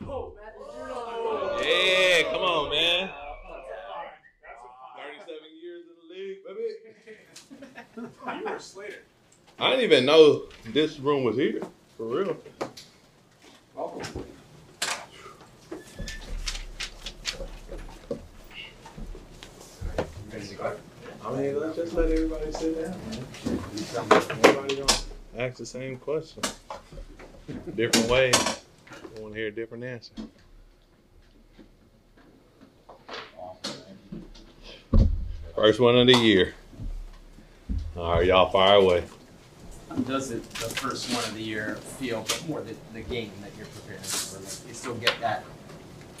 Yeah, come on, man. 37 years in the league, baby. You were Slater. I didn't even know this room was here. For real. Welcome. I mean, let's just let everybody sit down, man. Everybody gonna ask the same question. Different ways. I want to hear a different answer. First one of the year. All right, y'all fire away. Does it the first one of the year feel, more the, the game that you're preparing for? Like you still get that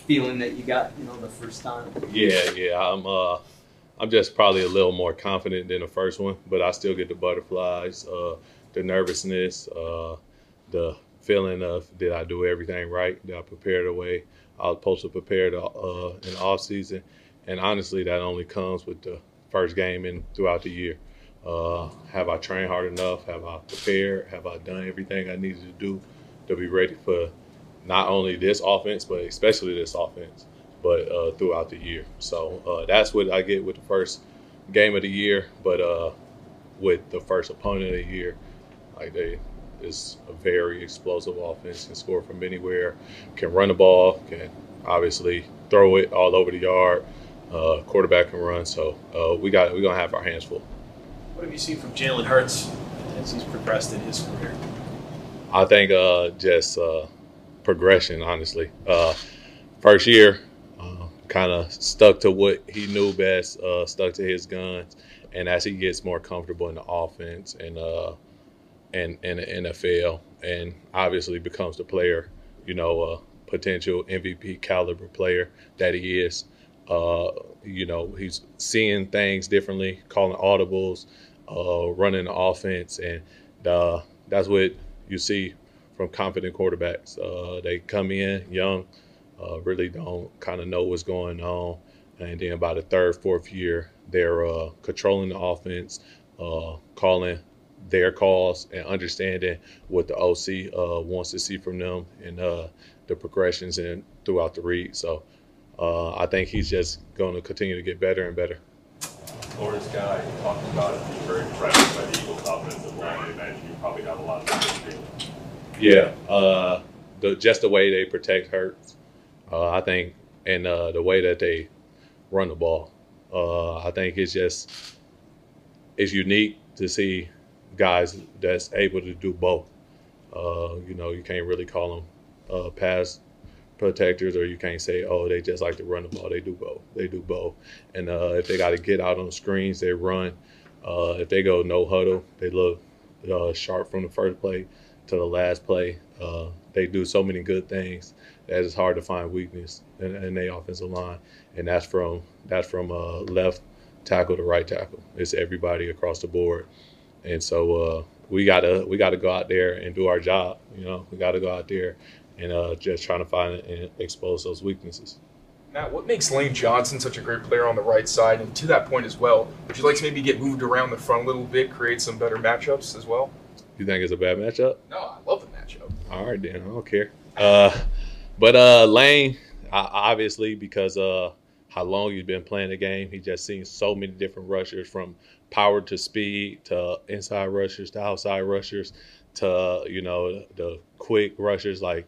feeling that you got, you know, the first time. Yeah, yeah. I'm uh I'm just probably a little more confident than the first one, but I still get the butterflies, uh the nervousness, uh the feeling of did I do everything right? Did I prepare the way I was supposed to prepare the, uh in the off season? And honestly that only comes with the first game and throughout the year. Uh, have I trained hard enough? Have I prepared? Have I done everything I needed to do to be ready for not only this offense, but especially this offense, but uh, throughout the year? So uh, that's what I get with the first game of the year. But uh, with the first opponent of the year, like they is a very explosive offense, can score from anywhere, can run the ball, can obviously throw it all over the yard. Uh, quarterback can run, so uh, we got we're gonna have our hands full. What have you seen from Jalen Hurts as he's progressed in his career? I think uh, just uh, progression, honestly. Uh, first year, uh, kind of stuck to what he knew best, uh, stuck to his guns, and as he gets more comfortable in the offense and uh, and in the NFL, and obviously becomes the player, you know, a potential MVP caliber player that he is. Uh, you know, he's seeing things differently, calling audibles, uh, running the offense, and uh, that's what you see from confident quarterbacks. Uh, they come in young, uh, really don't kind of know what's going on, and then by the third, fourth year, they're uh, controlling the offense, uh, calling their calls, and understanding what the OC uh, wants to see from them and uh, the progressions and throughout the read. So uh, I think he's just going to continue to get better and better. Florida's guy talked about it being very impressed by the Eagles' offensive line. I imagine you probably got a lot of experience. Yeah, uh, the just the way they protect Hurts, uh, I think, and uh, the way that they run the ball, uh, I think it's just it's unique to see guys that's able to do both. Uh, you know, you can't really call them uh, pass protectors, or you can't say, oh, they just like to run the ball. They do both. They do both. And uh, if they got to get out on the screens, they run. Uh, if they go no huddle, they look uh, sharp from the first play to the last play. Uh, they do so many good things that it's hard to find weakness in, in their offensive line, and that's from that's from left tackle to right tackle. It's everybody across the board, and so uh, we gotta we gotta go out there and do our job. You know, we gotta go out there and uh, just trying to find and expose those weaknesses. Matt, what makes Lane Johnson such a great player on the right side? And to that point as well, would you like to maybe get moved around the front a little bit, create some better matchups as well? You think it's a bad matchup? No, I love the matchup. All right, then I don't care. Uh, but uh, Lane, obviously, because uh, how long he's been playing the game, he just seen so many different rushers from power to speed to inside rushers to outside rushers to you know the quick rushers like.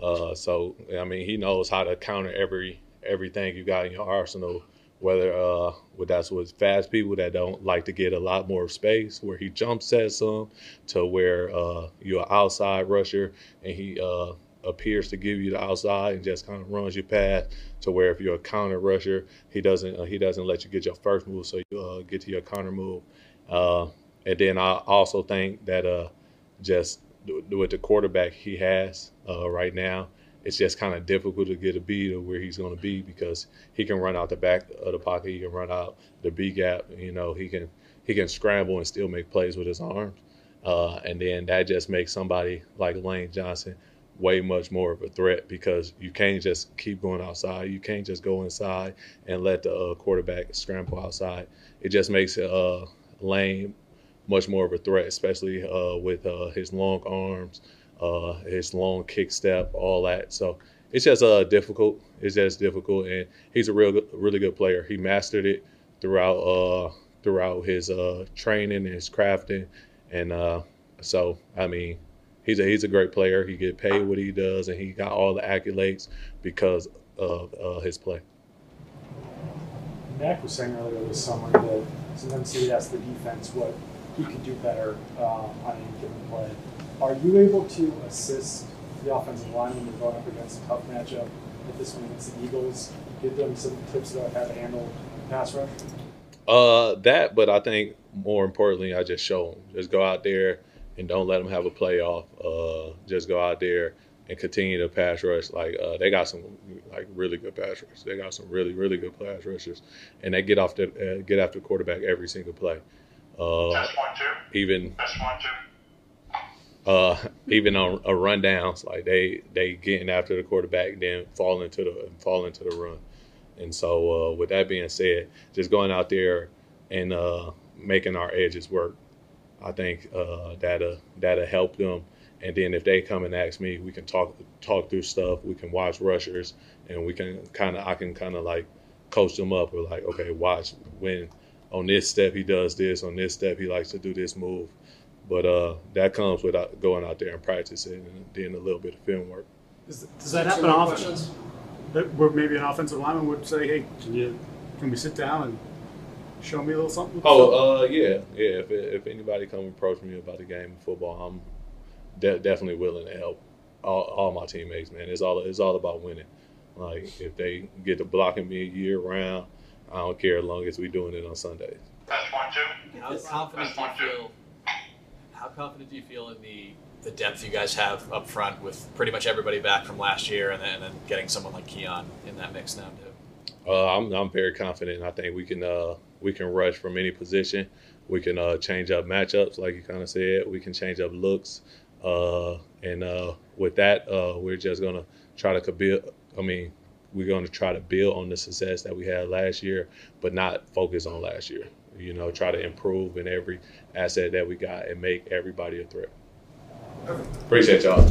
Uh, so I mean, he knows how to counter every everything you got in your arsenal. Whether uh, well, that's with fast people that don't like to get a lot more space, where he jump sets some, to where uh, you're outside rusher and he uh, appears to give you the outside and just kind of runs your path. To where if you're a counter rusher, he doesn't uh, he doesn't let you get your first move, so you uh, get to your counter move. Uh, and then I also think that uh, just with the quarterback he has uh, right now, it's just kind of difficult to get a beat of where he's going to be because he can run out the back of the pocket, he can run out the B gap, you know, he can he can scramble and still make plays with his arms, uh, and then that just makes somebody like Lane Johnson way much more of a threat because you can't just keep going outside, you can't just go inside and let the uh, quarterback scramble outside. It just makes uh, Lane much more of a threat, especially uh, with uh, his long arms, uh, his long kick step, all that. So it's just uh difficult. It's just difficult, and he's a real really good player. He mastered it throughout uh throughout his uh training and his crafting, and uh so I mean, he's a he's a great player. He get paid what he does, and he got all the accolades because of uh, his play. Mac was saying earlier this summer that sometimes he would ask the defense what he could do better um, on any given play. Are you able to assist the offensive line when you're going up against a tough matchup, like this one against the Eagles? Give them some tips about how to handle pass rush? Uh, that, but I think more importantly, I just show them. Just go out there and don't let them have a playoff. Uh, just go out there and continue to pass rush. Like uh, they got some like really good pass rush. They got some really really good pass rushers, and they get off the uh, get after the quarterback every single play. Uh, That's one, two. even That's one, two. uh, even on a rundowns, like they they getting after the quarterback, then falling to the falling to the run. And so, uh, with that being said, just going out there and uh, making our edges work, I think uh, that'll that'll help them. And then if they come and ask me, we can talk talk through stuff. We can watch rushers, and we can kind of I can kind of like coach them up. With like, okay, watch when on this step he does this, on this step he likes to do this move. But uh, that comes without going out there and practicing and then a little bit of film work. Does, does that happen often? That where maybe an offensive lineman would say, "Hey, can you can we sit down and show me a little something?" Oh, uh, yeah, yeah. If if anybody come approach me about the game of football, I'm de- definitely willing to help all, all my teammates. Man, it's all it's all about winning. Like if they get to blocking me year round, I don't care as long as we doing it on Sundays. That's two. How confident do you feel? How confident do you feel in the the depth you guys have up front with pretty much everybody back from last year, and then, and then getting someone like Keion in that mix now too? Uh, I'm I'm very confident. I think we can uh, we can rush from any position. We can uh, change up matchups, like you kind of said. We can change up looks, uh, and uh, with that, uh, we're just gonna try to build. I mean, we're gonna try to build on the success that we had last year, but not focus on last year. You know, try to improve in every asset that we got and make everybody a threat. Appreciate y'all.